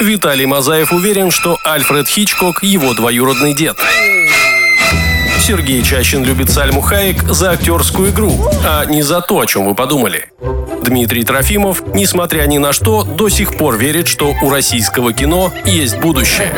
Виталий Мазаев уверен, что Альфред Хичкок – его двоюродный дед. Сергей Чащин любит Сальму Хаек за актерскую игру, а не за то, о чем вы подумали. Дмитрий Трофимов, несмотря ни на что, до сих пор верит, что у российского кино есть будущее.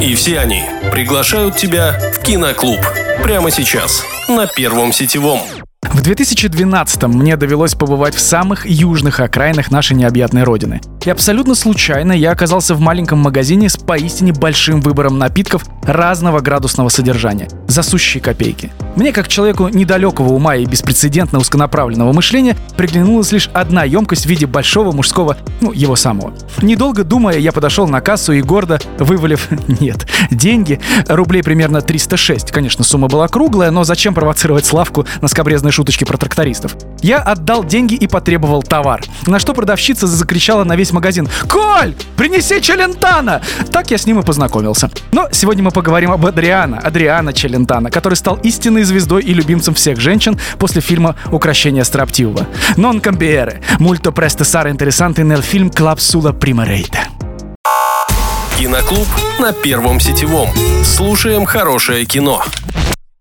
И все они приглашают тебя в киноклуб. Прямо сейчас, на Первом сетевом. В 2012-м мне довелось побывать в самых южных окраинах нашей необъятной родины. И абсолютно случайно я оказался в маленьком магазине с поистине большим выбором напитков разного градусного содержания, за сущие копейки. Мне, как человеку недалекого ума и беспрецедентно узконаправленного мышления, приглянулась лишь одна емкость в виде большого мужского, ну, его самого. Недолго думая, я подошел на кассу и гордо, вывалив, нет, деньги, рублей примерно 306. Конечно, сумма была круглая, но зачем провоцировать Славку на скобрезные шуточки про трактористов? Я отдал деньги и потребовал товар. На что продавщица закричала на весь магазин «Коль, принеси Челентана!» Так я с ним и познакомился. Но сегодня мы поговорим об Адриана, Адриана Челентана, который стал истинной звездой и любимцем всех женщин после фильма «Укращение строптивого». Non cambiare, molto presto sarà interessante nel film Club sulla prima. Киноклуб на Первом сетевом. Слушаем хорошее кино.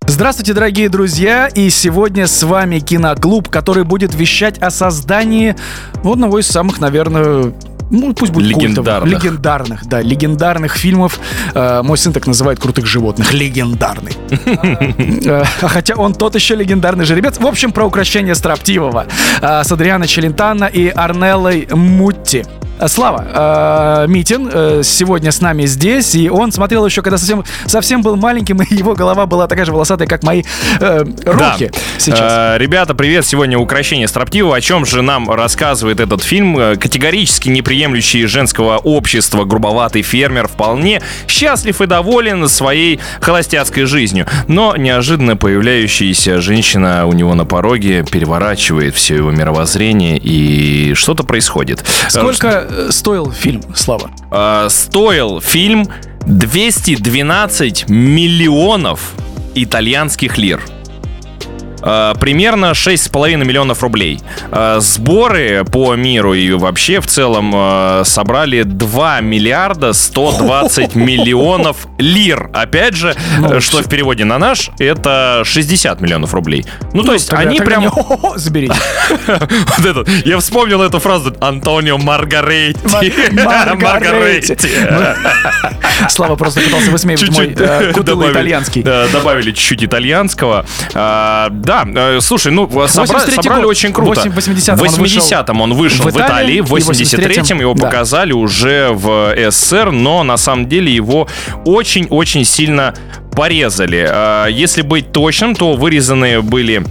Здравствуйте, дорогие друзья! И сегодня с вами Киноклуб, который будет вещать о создании одного из самых, наверное, ну, пусть будет Легендарных. культовых. Легендарных, да, легендарных фильмов. Э, мой сын так называет крутых животных. Легендарный. Э, Хотя он тот еще легендарный жеребец. В общем, про украшение строптивого. Э, С Адриано Челентано и Арнеллой Мутти. Э, Слава, э, Митин э, сегодня с нами здесь, и он смотрел еще, когда совсем, совсем был маленьким, и его голова была такая же волосатая, как мои э, руки сейчас. Э, ребята, привет. Сегодня «Укращение строптивого». О чем же нам рассказывает этот фильм? Э, Категорически неприемлющий женского общества грубоватый фермер вполне счастлив и доволен своей холостяцкой жизнью. Но неожиданно появляющаяся женщина у него на пороге переворачивает все его мировоззрение, и что-то происходит. Сколько э, стоил фильм, Слава? Э, стоил фильм 212 миллионов итальянских лир. Э, Примерно 6,5 миллионов рублей. Э, Сборы по миру и вообще в целом э, собрали 2 миллиарда 120 миллионов лир. Опять же, Ну, что в переводе на наш, это 60 миллионов рублей. Ну, то есть Тогда- они тогда прям... заберите. Вот этот, я вспомнил эту фразу Антонио Маргаретти. Мар- Маргаретти. Слава просто пытался высмеивать мой итальянский. да, добавили чуть-чуть итальянского. А, да, э, слушай, ну собра- 83-й собрали очень круто. В 80-м В он вышел 80-м он вышел в Италии, в Италии, и в 83-м его 83-м, да. показали уже в СССР, но на самом деле его очень-очень сильно порезали. А, Если быть точным, то вырезанные были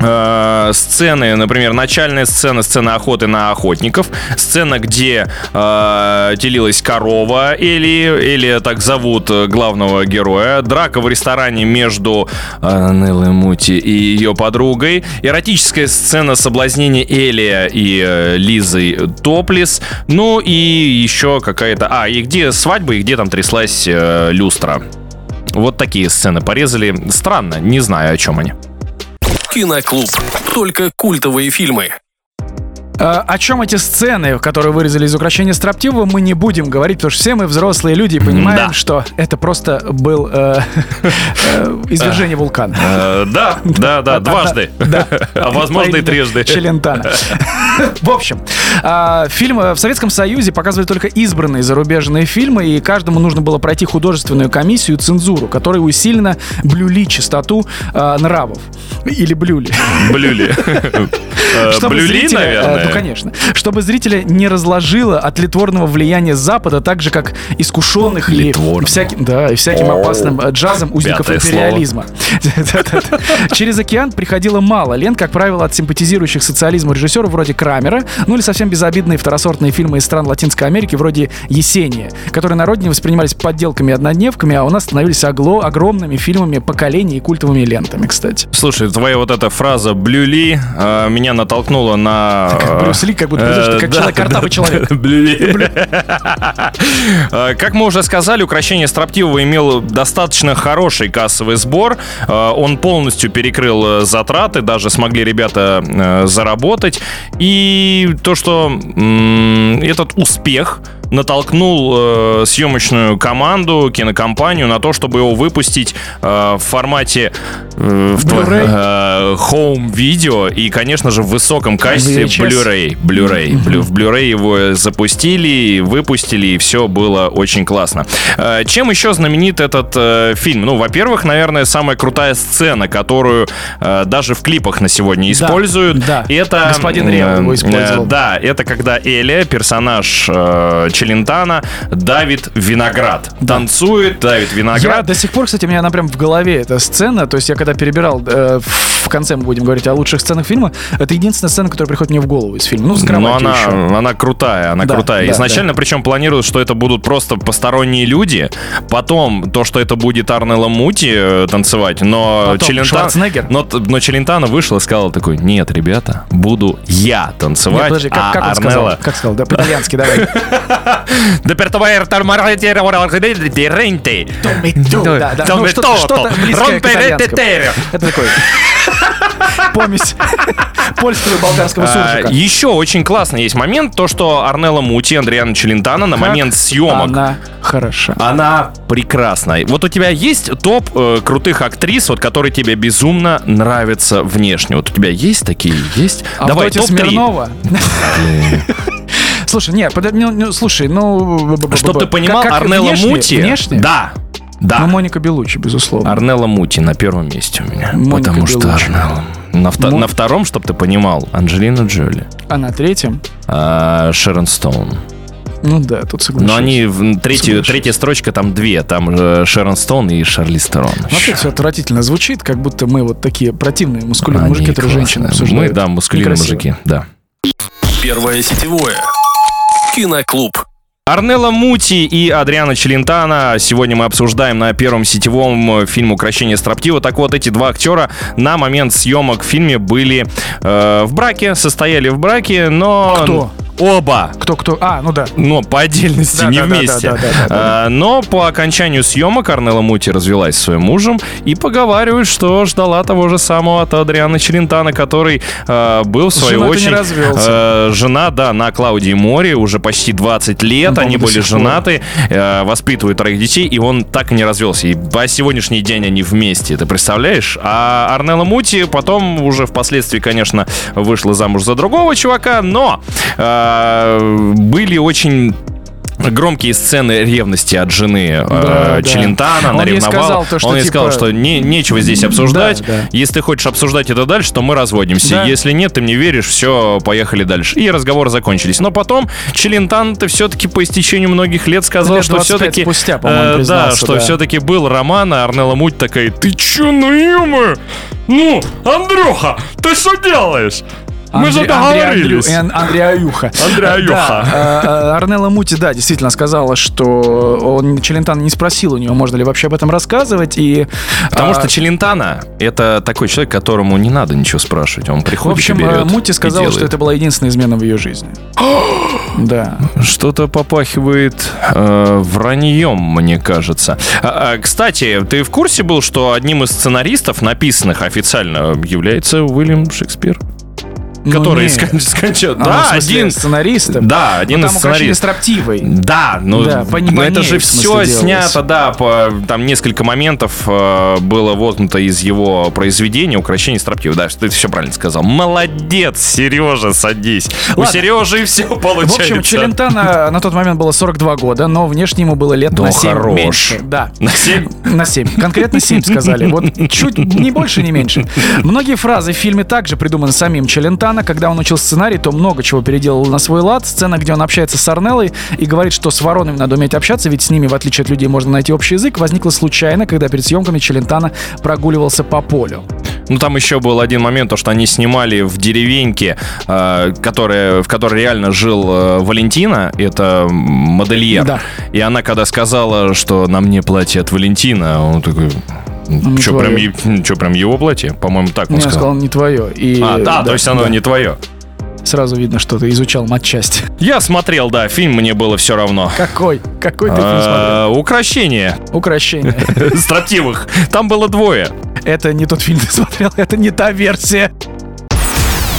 э, сцены, например, начальная сцена, сцена охоты на охотников, сцена, где э, делилась корова Эли, Эли так зовут э, главного героя, драка в ресторане между э, Неллой Мути и ее подругой, эротическая сцена соблазнения Элия и э, Лизой Топлис, ну и еще какая-то... А, и где свадьба, и где там тряслась э, люстра. Вот такие сцены порезали. Странно, не знаю, о чем они. Киноклуб. Только культовые фильмы. Э, О чем эти сцены, которые вырезали из украшения строптивого, мы не будем говорить, потому что все мы взрослые люди и понимаем, Да. что это просто был э, э, извержение вулкана. Э, Да, да, да, дважды. А возможно и трижды. Челентана. В общем, а, фильм э, в Советском Союзе показывали только избранные зарубежные фильмы, и каждому нужно было пройти художественную комиссию цензуру, которые усиленно блюли чистоту нравов. Или блюли. Блюли. Э, Блюли, э, наверное. Ну, конечно. Чтобы зрителя не разложило от литворного влияния Запада, так же, как искушенных и всяким, да, и всяким опасным э, джазом узников империализма. Через океан приходило мало лент, как правило, от симпатизирующих социализму режиссеров вроде Крамера, ну или совсем безобидные второсортные фильмы из стран Латинской Америки вроде «Есения», которые на родине воспринимались подделками и однодневками, а у нас становились огло- огромными фильмами поколений и культовыми лентами, кстати. Слушай, твоя вот эта фраза «блюли» э, меня натолкнула на... Как Брюс Ли, как будто э, как человек, картавый человек. Э, Как мы уже сказали, «Укращение строптивого» имел достаточно хороший кассовый сбор. Э, Он полностью перекрыл затраты, даже смогли ребята заработать. И то, что этот успех натолкнул э, съемочную команду, кинокомпанию на то, чтобы его выпустить э, в формате э, в э, home видео и, конечно же, в высоком качестве? Blu-ray. Blu-ray. Блю- В Blu-ray его запустили, выпустили, и все было очень классно. Э, Чем еще знаменит этот э, фильм? Ну, во-первых, наверное, самая крутая сцена, которую э, даже в клипах на сегодня используют. да. Это Господин Ревва его использовал. э, Да, это когда Эля, персонаж э, Челентана, давит виноград. Танцует, давит Я виноград. до сих пор, кстати, у меня она прям в голове эта сцена. То есть я когда перебирал, э, конце мы будем говорить о лучших сценах фильма, это единственная сцена, которая приходит мне в голову из фильма. Ну, с Но она, еще. она крутая, она Да, крутая. да, Изначально, причем планируют, что это будут просто посторонние люди. Потом то, что это будет Арнелла Мути э, танцевать, но Потом Челентано, но, но Челентано вышел и сказал такой: Нет, ребята, буду я Нет, танцевать. подожди, как, а как он Арнелла... сказал? Как сказал? Да, по-итальянски, давай. Да, да. Это такой помесь польского и болгарского А, суржика. Еще очень классный есть момент, то, что Арнелла Мути, Андриана Челентано на момент съемок Она хороша. Она прекрасна. Вот у тебя есть топ э, крутых актрис, вот которые тебе безумно нравятся внешне. Вот у тебя есть такие? Есть? Давай, Авдотья топ-3. Смирнова. Слушай, не, ну, ну, слушай, ну... б- б- Чтоб б- ты понимал, как- как Арнелла внешне- Мути... Внешне? Да, Ну, да. Моника Белуччи, безусловно. Арнелла Мути на первом месте у меня. Моника потому что Беллуччи. Арнелла. На, вто- Мо- на втором, чтобы ты понимал, Анджелина Джоли, А на третьем? а, Шерон Стоун. Ну да, тут соглашусь. Но они в третью, третья строчка, там две. Там э, Шерон Стоун и Шарли Стерон. Вообще все отвратительно звучит, как будто мы вот такие противные мускулинные Они мужики, которые женщины обсуждают. Мы, да, мускулинные Некрасиво. мужики, да. Первое сетевое. Киноклуб. Арнелла Мути и Адриана Челентано. Сегодня мы обсуждаем на первом сетевом э, фильм «Укращение строптива». Так вот, эти два актера на момент съемок в фильме были э, в браке, состояли в браке, но... Кто? Оба. Кто-кто? А, ну да. Но по отдельности, Да, не да, вместе. да, А, Но по окончанию съемок Арнелла Мути развелась со своим мужем и поговаривают, что ждала того же самого от Адриана Челентано, который э, был в С свою не очередь э, жена, да, на Клаудии Море уже почти 20 лет. Ну, Они были женаты, э, воспитывают троих детей, и он так и не развелся. И по сегодняшний день они вместе, ты представляешь? А Арнелла Мути потом уже впоследствии, конечно, вышла замуж за другого чувака, но э, были очень громкие сцены ревности от жены э, Да, да. Челентана, она Он ревновала. сказал то, что, Он ей сказал, типа, что не, нечего здесь обсуждать. Да, да. Если ты хочешь обсуждать это дальше, то мы разводимся. Да. Если нет, ты мне веришь, все, поехали дальше. И разговоры закончились. Но потом Челентан ты все-таки по истечению многих лет сказал, Лет что 25 все-таки... спустя, по-моему, да, что да. все-таки был роман, а Арнелла Муть такая, ты че, ну ё Ну, Андрюха, ты что делаешь? Мы же Андре- Андрей договорились. Андрю- Ан- Андрей Аюха. Андрей Аюха. Да, э, э, Арнелла Мути, да, действительно сказала, что он, Челентано не спросил у нее, можно ли вообще об этом рассказывать, и... Потому а, что Челентано это такой человек, которому не надо ничего спрашивать. Он В приходит общем, и берет э, Мути сказала, что это была единственная измена в ее жизни. Да. Что-то попахивает э, враньем, мне кажется. А, а, кстати, ты в курсе был, что одним из сценаристов, написанных официально, является Уильям Шекспир? Ну, который скон- скончал. А, да, в смысле, один. сценаристом. Да, один Ну, из сценаристов. строптивой. Да, ну, Да, ну, это же в все делалось. снято, да, по, там несколько моментов э, было воткнуто из его произведения «Укращение строптива». Да, что ты все правильно сказал. Молодец, Сережа, садись. У Ладно. Сережи все В получается. общем, Челентано на тот момент было 42 года, но внешне ему было лет Да на 7 хорош. меньше. Да. На семь? На 7. Конкретно 7 сказали. Вот чуть не больше, не меньше. Многие фразы в фильме также придуманы самим Челентано. Когда он учил сценарий, то много чего переделал на свой лад. Сцена, где он общается с Арнеллой и говорит, что с воронами надо уметь общаться, ведь с ними, в отличие от людей, можно найти общий язык, возникла случайно, когда перед съемками Челентано прогуливался по полю. Ну, там еще был один момент, то, что они снимали в деревеньке, э, которая, в которой реально жил э, Валентина, это модельер. Да. И она, когда сказала, что на мне платье от Валентина, он такой... не Что, твое. прям, чё, прям его платье? По-моему, так он Я сказал. сказал, не твое. И, А, да, то есть оно да. не твое. Сразу видно, что ты изучал матчасть. Я смотрел, да, фильм мне было все равно. Какой? Какой ты фильм смотрел? А, Укращение Укращение. строптивых. Там было двое. Это не тот фильм ты смотрел, это не та версия.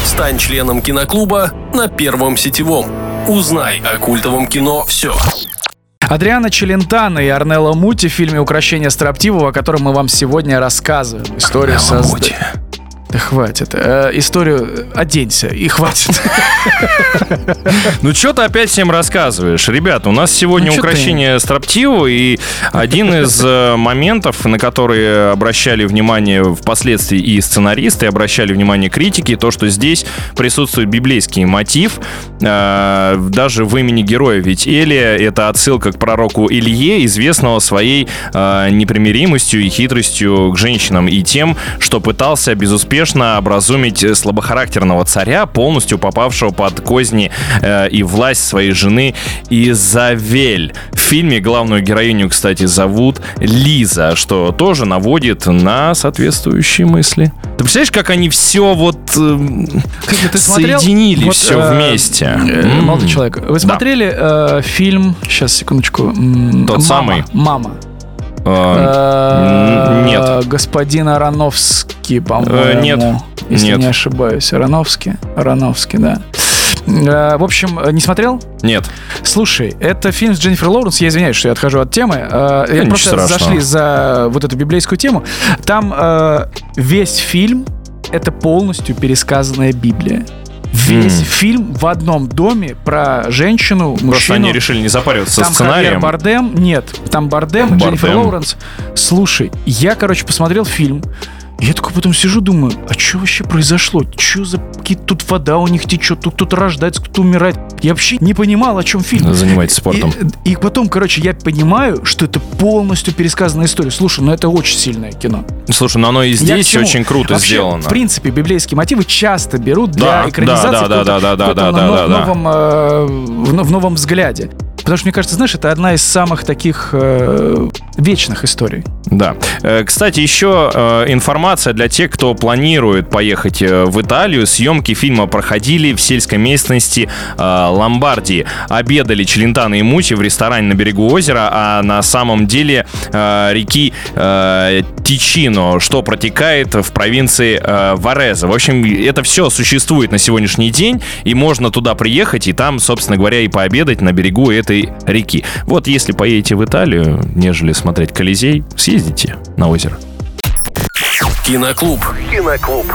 Стань членом киноклуба на Первом сетевом. Узнай о культовом кино все. Адриана Челентано и Арнелло Мути в фильме «Укращение строптивого», о котором мы вам сегодня рассказываем. Историю создания. Да хватит. Э, историю оденься и хватит. Ну что ты опять всем рассказываешь? Ребята, у нас сегодня Ну, украшение строптивого, и один из э, моментов, на которые обращали внимание впоследствии и сценаристы, и обращали внимание критики, то, что здесь присутствует библейский мотив, э, даже в имени героя. Ведь Элия — это отсылка к пророку Илье, известного своей э, непримиримостью и хитростью к женщинам, и тем, что пытался безуспешно образумить слабохарактерного царя, полностью попавшего под козни э, и власть своей жены Изавель. В фильме главную героиню, кстати, зовут Лиза, что тоже наводит на соответствующие мысли. Ты представляешь, как они все вот э, ты соединили Вот, все э, вместе? э, М. Молодой человек, вы Да. смотрели э, фильм, сейчас, секундочку. Тот «Мама», самый? «Мама». Э, нет. Господин Ароновский, по-моему. Э, нет. Если не ошибаюсь. Ароновский. Ароновский, да. Э, В общем, э, не смотрел? Нет. Слушай, это фильм с Дженнифер Лоуренс. Я извиняюсь, что я отхожу от темы. Э, Я просто страшного. зашли за вот эту библейскую тему. Там весь фильм это полностью пересказанная Библия. Весь фильм в одном доме про женщину, Просто мужчину. они решили не запариваться Там сценарием. Хавьер Бардем, нет, там Бардем, и Дженнифер Бардем. Лоуренс. Слушай, я, короче, посмотрел фильм, я такой потом сижу, думаю, а что вообще произошло? Что за какие-то тут вода у них течет, тут кто-то рождается, кто-то умирает. Я вообще не понимал, о чем фильм. Занимайтесь спортом. И, и потом, короче, я понимаю, что это полностью пересказанная история. Слушай, ну это очень сильное кино. Слушай, ну оно и здесь очень круто Вообще, сделано. В принципе, библейские мотивы часто берут для Да, экранизации да, да, в каком-то- да, да, да, в каком-то да, да, но- да, да. новом, э, в, но- в новом взгляде. Потому что, мне кажется, знаешь, это одна из самых таких э, вечных историй. Да. Э, Кстати, еще э, информация для тех, кто планирует поехать э, в Италию. Съемки фильма проходили в сельской местности Ломбардии. Обедали Челентано и Мучи в ресторане на берегу озера, а на самом деле реки Тичино, что протекает в провинции Вареза. В общем, это все существует на сегодняшний день, и можно туда приехать, и там, собственно говоря, и пообедать на берегу этой реки. Вот если поедете в Италию, нежели смотреть Колизей, съездите на озеро. Киноклуб. Киноклуб.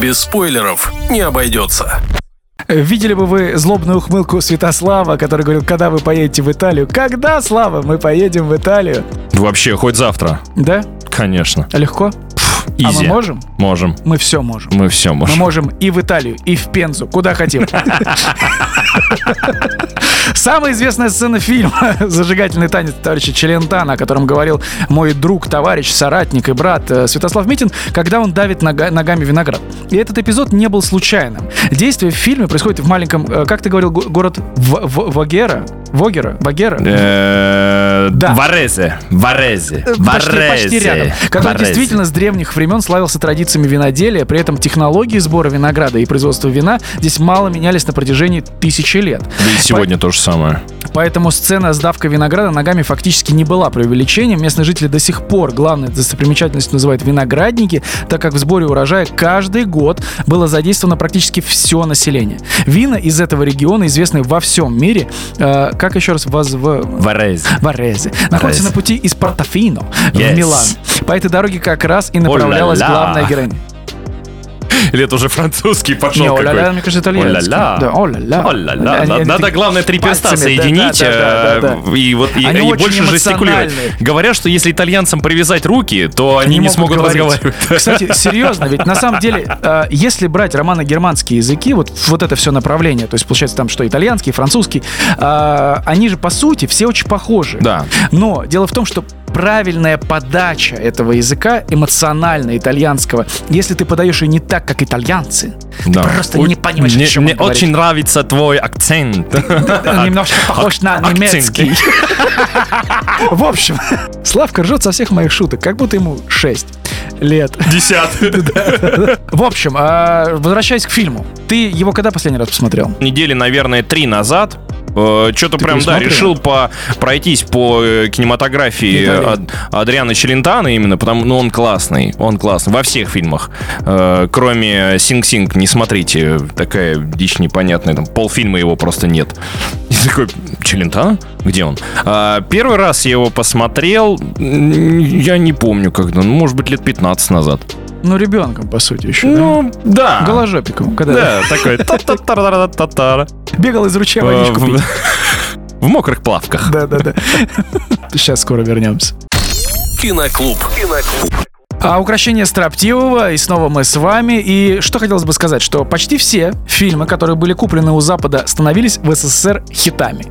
Без спойлеров не обойдется. Видели бы вы злобную ухмылку Святослава, который говорил, когда вы поедете в Италию? Когда, Слава, мы поедем в Италию? Вообще, хоть завтра. Да? Конечно. Легко? А мы Изи. можем? Можем. Мы все можем. Мы все Мы можем. можем и в Италию, и в Пензу, куда хотим. Самая известная сцена фильма «Зажигательный танец товарища Челентана», о котором говорил мой друг, товарищ, соратник и брат э, Святослав Митин, когда он давит нога- ногами виноград. И этот эпизод не был случайным. Действие в фильме происходит в маленьком, э, как ты говорил, го- город В- В- Вагера? Вогера? Вагера? Э, Да. Варезе. Варезе. Э, Почти, рядом. Который Варезе. действительно с древних времен славился традициями виноделия, при этом технологии сбора винограда и производства вина здесь мало менялись на протяжении тысячи лет. Да и сегодня то же самое. Поэтому сцена с давкой винограда ногами фактически не была преувеличением. Местные жители до сих пор главной достопримечательностью называют виноградники, так как в сборе урожая каждый год было задействовано практически все население. Вина из этого региона известны во всем мире. Э, как еще раз воз... Варезе. Варезе. Находится на пути из Портофино Yes. в Милан. По этой дороге как раз и направлялась О-ля-ля. главная героиня. Или это уже французский пошел Не, какой-то? мне кажется, итальянский. О-ля-ля. Да, о-ля-ля. О-ля-ля. Они- они Надо, главное, три перста пальцами, соединить э, и вот и, Они и очень больше жестикулировать. эмоциональные. Говорят, что если итальянцам привязать руки, то они не, могут смогут говорить. разговаривать. Кстати, серьезно, ведь на самом деле, э, если брать романо-германские языки, вот, вот это все направление, то есть получается там что итальянский, французский, э, они же по сути все очень похожи. Да. Но дело в том, что правильная подача этого языка, эмоционально итальянского, если ты подаешь ее не так, как итальянцы, Да. ты просто Ой, не понимаешь, мне, о чем мне он говорит. очень нравится твой акцент. Немножко похож на немецкий. В общем, Славка ржет со всех моих шуток, как будто ему 6 лет. Десятый. В общем, а, возвращаясь к фильму. Ты его когда последний раз посмотрел? Недели, наверное, три назад. Э, Что-то прям, да, решил по, пройтись по э, кинематографии. Ад- Адриана Челентана именно, потому ну он классный, он классный во всех фильмах, Э, кроме Синг-Синг, не смотрите, такая дичь непонятная, там полфильма его просто нет. И такой, Челентано? Где он? А, первый раз я его посмотрел, я не помню когда, ну, может быть, лет 15 назад. Ну, ребенком, по сути, еще, Ну, да. да? Голожопиком, когда Да, такой. бегал из ручья водичку Э, в- пить. В мокрых плавках. Да-да-да. Сейчас скоро вернемся. Киноклуб. Киноклуб. А украшение строптивого, и снова мы с вами. И что хотелось бы сказать, что почти все фильмы, которые были куплены у Запада, становились в СССР хитами.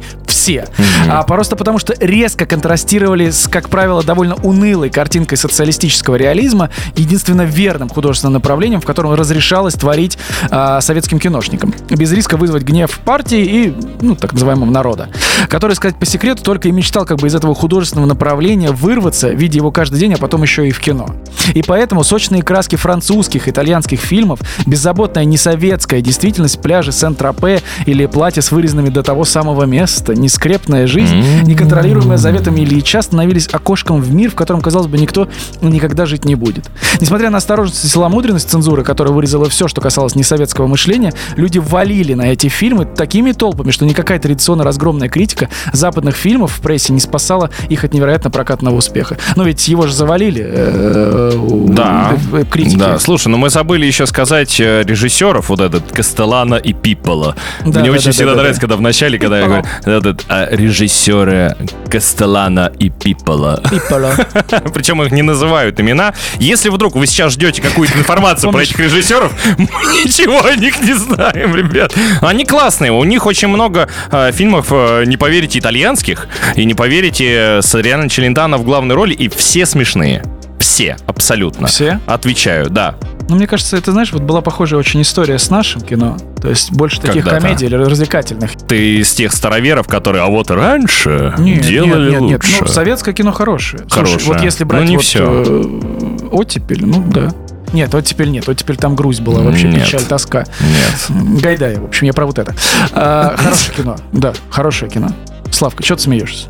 Все. А просто потому, что резко контрастировали с, как правило, довольно унылой картинкой социалистического реализма, единственно верным художественным направлением, в котором разрешалось творить а, советским киношникам. Без риска вызвать гнев партии и, ну, так называемого народа. Который, сказать по секрету, только и мечтал как бы из этого художественного направления вырваться, видя его каждый день, а потом еще и в кино. И поэтому сочные краски французских, итальянских фильмов, беззаботная несоветская действительность пляжи Сент-Тропе или платья с вырезанными до того самого места, нескрепная жизнь, неконтролируемая заветами Ильича становились окошком в мир, в котором, казалось бы, никто никогда жить не будет. Несмотря на осторожность и целомудренность цензуры, которая вырезала все, что касалось несоветского мышления, люди валили на эти фильмы такими толпами, что никакая традиционно разгромная критика западных фильмов в прессе не спасала их от невероятно прокатного успеха. Но ведь его же завалили э, у- Да. в критики. Да, слушай, ну мы забыли еще сказать э, режиссеров, вот этот Кастелана и Пиппола. Да, Мне да, очень да, всегда да, да, нравится, да. когда в начале, когда я говорю, этот а, режиссеры Кастелана и Пиппола. Пипполо. Причем их не называют имена. Если вдруг вы сейчас ждете какую-то информацию про этих режиссеров, мы ничего о них не знаем, ребят. Они классные. У них очень много э, фильмов, э, не поверите, итальянских. И не поверите, с Арианой Челентано в главной роли. И все смешные. Все, абсолютно. Все? Отвечаю, да. Ну, мне кажется, это, знаешь, вот была похожая очень история с нашим кино. То есть больше таких Когда-то. комедий или развлекательных. Ты из тех староверов, которые, а вот раньше Нет, делали нет, нет, нет. лучше. Ну, советское кино хорошее. Слушай, Хорошее. вот если брать Ну, не вот, всё. э, оттепель, ну да. Нет, оттепель нет. Оттепель там грусть была, вообще Нет. печаль, тоска. Нет. М, Гайдай, в общем, я про вот это. А, хорошее кино. Да, хорошее кино. Славка, что ты смеешься?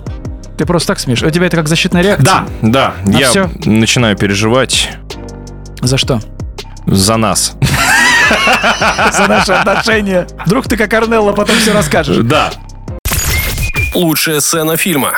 Ты просто так смеешься. У тебя это как защитная реакция? Да, да, я А всё? начинаю переживать За что? За нас. За наши отношения. Вдруг ты как Арнелла потом все расскажешь. Да. Лучшая сцена фильма.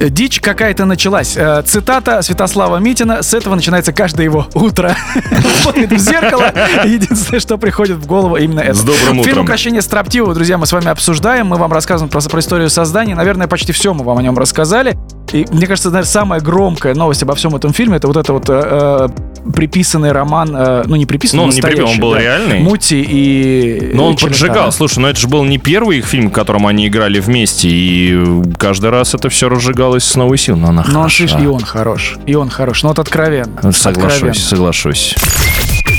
Дичь какая-то началась. Э, Цитата Святослава Митина. С этого начинается каждое его утро. Смотрит в зеркало. Единственное, что приходит в голову, именно это. С добрым Фильм утром. «Укращение строптивого», друзья, мы с вами обсуждаем. Мы вам рассказываем про, про историю создания. Наверное, почти все мы вам о нем рассказали. И мне кажется, наверное, самая громкая новость обо всем этом фильме это вот это вот э, э, приписанный роман, э, ну не приписанный, Ну, он не приписан, он был да. реальный. Мути и Но он Челентано. поджигал. Слушай, ну это же был не первый их фильм, в котором они играли вместе, и каждый раз это все разжигалось с новой силой. Но она Но он, хороша. слышь, и он хорош. И он хорош. Ну вот откровенно. Соглашусь, Откровенно. соглашусь.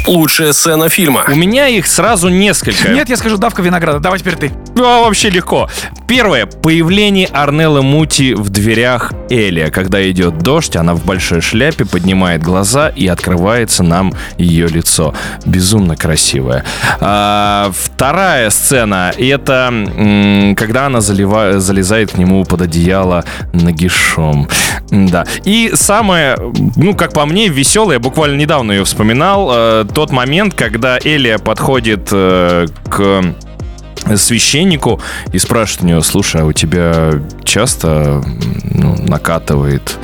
Лучшая сцена фильма. У меня их сразу несколько. Нет, я скажу давка винограда. Давай теперь ты. Ну, а вообще легко. Первое. Появление Арнеллы Мути в дверях Элия. Когда идет дождь, она в большой шляпе поднимает глаза и открывается нам ее лицо. Безумно красивая. А, вторая сцена. Это когда она залива- залезает к нему под одеяло нагишом. Да. И самое, ну, как по мне, веселое, буквально недавно ее вспоминал, э, тот момент, когда Элия подходит э, к священнику и спрашивает у него, слушай, а у тебя часто ну, накатывает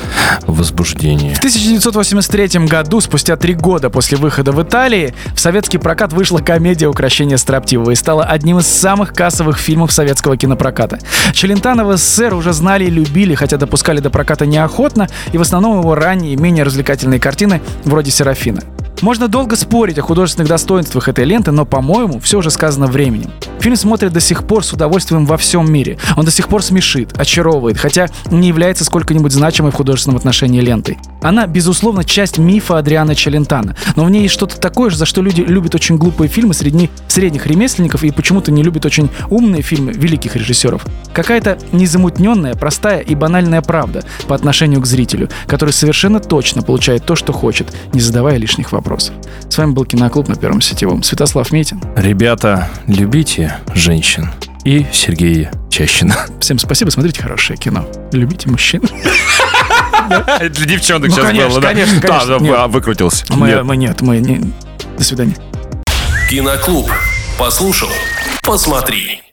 возбуждение? В 1983 году, спустя три года после выхода в Италии, в советский прокат вышла комедия «Укращение строптивого» и стала одним из самых кассовых фильмов советского кинопроката. Челентано в СССР уже знали и любили, хотя допускали до проката неохотно, и в основном его ранние, менее развлекательные картины вроде «Серафина». Можно долго спорить о художественных достоинствах этой ленты, но, по-моему, все уже сказано временем. Фильм смотрят до сих пор с удовольствием во всем мире. Он до сих пор смешит, очаровывает, хотя не является сколько-нибудь значимой в художественном отношении лентой. Она, безусловно, часть мифа Адриана Челентана, но в ней есть что-то такое же, за что люди любят очень глупые фильмы среди средних ремесленников и почему-то не любят очень умные фильмы великих режиссеров. Какая-то незамутненная, простая и банальная правда по отношению к зрителю, который совершенно точно получает то, что хочет, не задавая лишних вопросов. С вами был Киноклуб на Первом Сетевом. Святослав Митин. Ребята, любите женщин. и Сергея Чащина. Всем спасибо, смотрите хорошее кино. Любите мужчин. Для девчонок Ну, сейчас конечно, было, да? конечно, Да, конечно. да, Нет. а, выкрутился. Мы, Нет. мы нет, мы не... До свидания. Киноклуб. Послушал, посмотри.